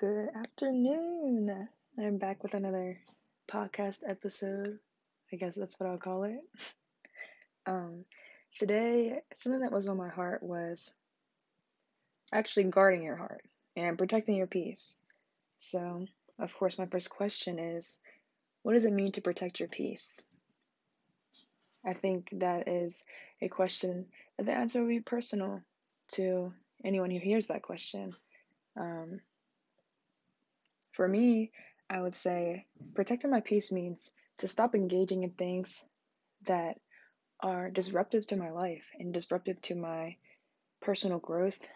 Good afternoon. I'm back with another podcast episode. I guess that's what I'll call it. Um, today, something that was on my heart was actually guarding your heart and protecting your peace. So, of course, my first question is what does it mean to protect your peace? I think that is a question that the answer will be personal to anyone who hears that question. Um, for me, I would say protecting my peace means to stop engaging in things that are disruptive to my life and disruptive to my personal growth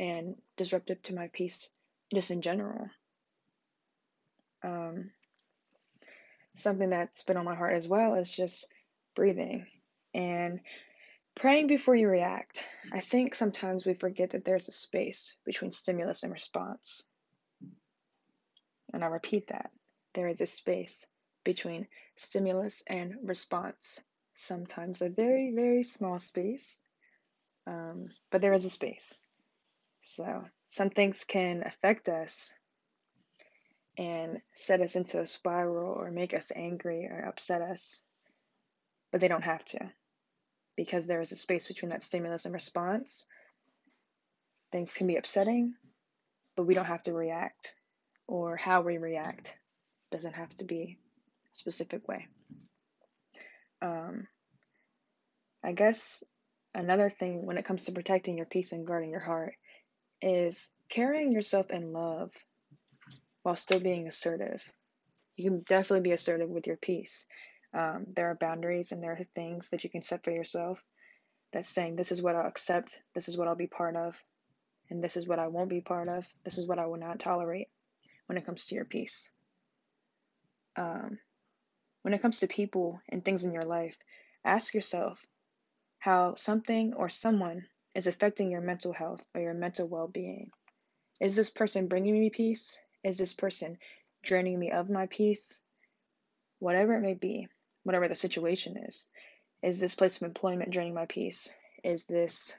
and disruptive to my peace just in general. Um, something that's been on my heart as well is just breathing and praying before you react. I think sometimes we forget that there's a space between stimulus and response. And I repeat that there is a space between stimulus and response. Sometimes a very, very small space, um, but there is a space. So some things can affect us and set us into a spiral or make us angry or upset us, but they don't have to because there is a space between that stimulus and response. Things can be upsetting, but we don't have to react or how we react doesn't have to be a specific way. Um, I guess another thing when it comes to protecting your peace and guarding your heart is carrying yourself in love while still being assertive. You can definitely be assertive with your peace. Um, there are boundaries and there are things that you can set for yourself that's saying, this is what I'll accept, this is what I'll be part of, and this is what I won't be part of, this is what I will not tolerate when it comes to your peace. Um, when it comes to people and things in your life, ask yourself how something or someone is affecting your mental health or your mental well being. Is this person bringing me peace? Is this person draining me of my peace? Whatever it may be, whatever the situation is. Is this place of employment draining my peace? Is this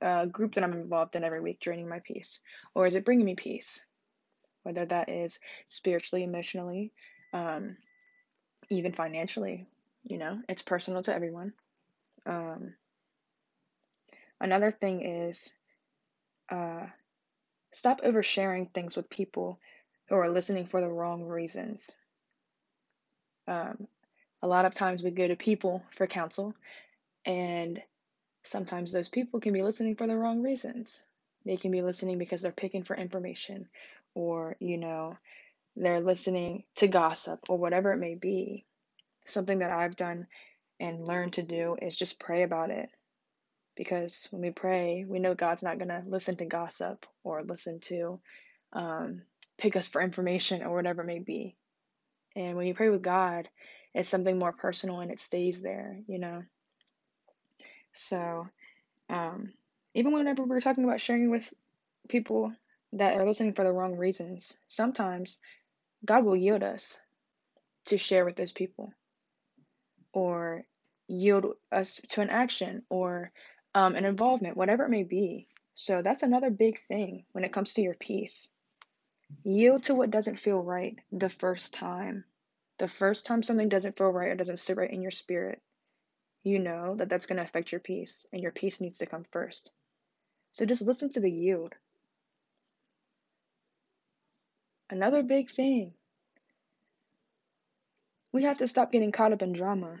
uh, group that I'm involved in every week draining my peace? Or is it bringing me peace? Whether that is spiritually, emotionally, um, even financially. You know, it's personal to everyone. Um, another thing is uh, stop oversharing things with people who are listening for the wrong reasons. Um, a lot of times we go to people for counsel, and sometimes those people can be listening for the wrong reasons. They can be listening because they're picking for information or, you know, they're listening to gossip or whatever it may be. Something that I've done and learned to do is just pray about it. Because when we pray, we know God's not going to listen to gossip or listen to um, pick us for information or whatever it may be. And when you pray with God, it's something more personal and it stays there, you know. So, um, even whenever we're talking about sharing with people that are listening for the wrong reasons. Sometimes God will yield us to share with those people or yield us to an action or um, an involvement, whatever it may be. So that's another big thing when it comes to your peace. Yield to what doesn't feel right the first time. The first time something doesn't feel right or doesn't sit right in your spirit, you know that that's going to affect your peace, and your peace needs to come first. So just listen to the yield. Another big thing. We have to stop getting caught up in drama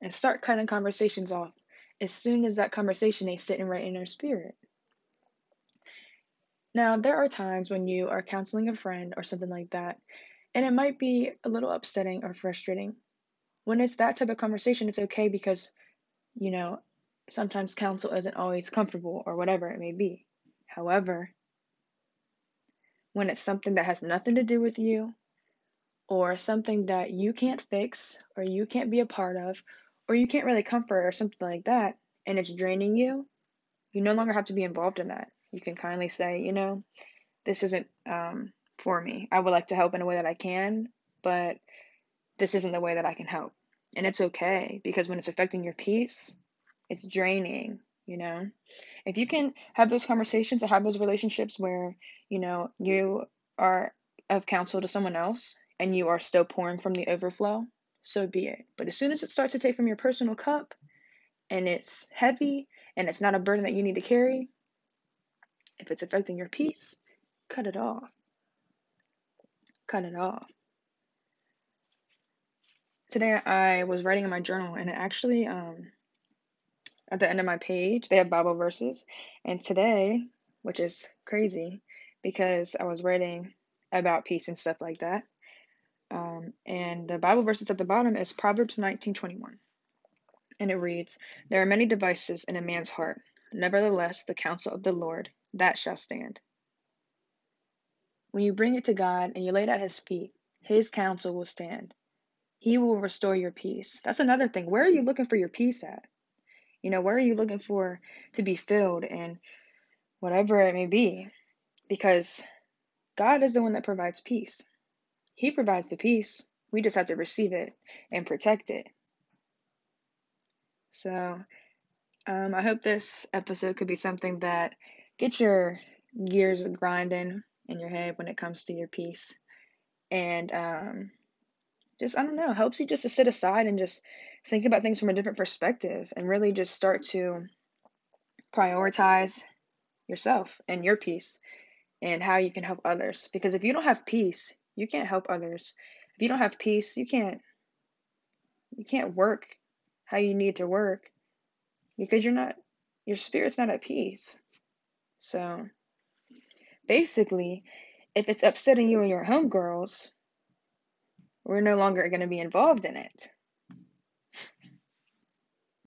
and start cutting conversations off as soon as that conversation ain't sitting right in our spirit. Now, there are times when you are counseling a friend or something like that, and it might be a little upsetting or frustrating. When it's that type of conversation, it's okay because, you know, sometimes counsel isn't always comfortable or whatever it may be. However, when it's something that has nothing to do with you or something that you can't fix or you can't be a part of or you can't really comfort or something like that and it's draining you, you no longer have to be involved in that. You can kindly say, you know, this isn't um, for me. I would like to help in a way that I can, but this isn't the way that I can help. And it's okay because when it's affecting your peace, it's draining, you know? If you can have those conversations and have those relationships where you know you are of counsel to someone else and you are still pouring from the overflow, so be it. But as soon as it starts to take from your personal cup and it's heavy and it's not a burden that you need to carry, if it's affecting your peace, cut it off. Cut it off. Today I was writing in my journal and it actually um at the end of my page they have Bible verses and today, which is crazy because I was writing about peace and stuff like that. Um, and the Bible verses at the bottom is Proverbs 19:21. And it reads, There are many devices in a man's heart, nevertheless the counsel of the Lord that shall stand. When you bring it to God and you lay it at his feet, his counsel will stand. He will restore your peace. That's another thing. Where are you looking for your peace at? You know, where are you looking for to be filled and whatever it may be? Because God is the one that provides peace. He provides the peace. We just have to receive it and protect it. So, um, I hope this episode could be something that gets your gears grinding in your head when it comes to your peace. And um, just, I don't know, helps you just to sit aside and just think about things from a different perspective and really just start to prioritize yourself and your peace and how you can help others. Because if you don't have peace, you can't help others. If you don't have peace, you can't you can't work how you need to work because you're not your spirit's not at peace. So basically, if it's upsetting you and your homegirls, we're no longer going to be involved in it.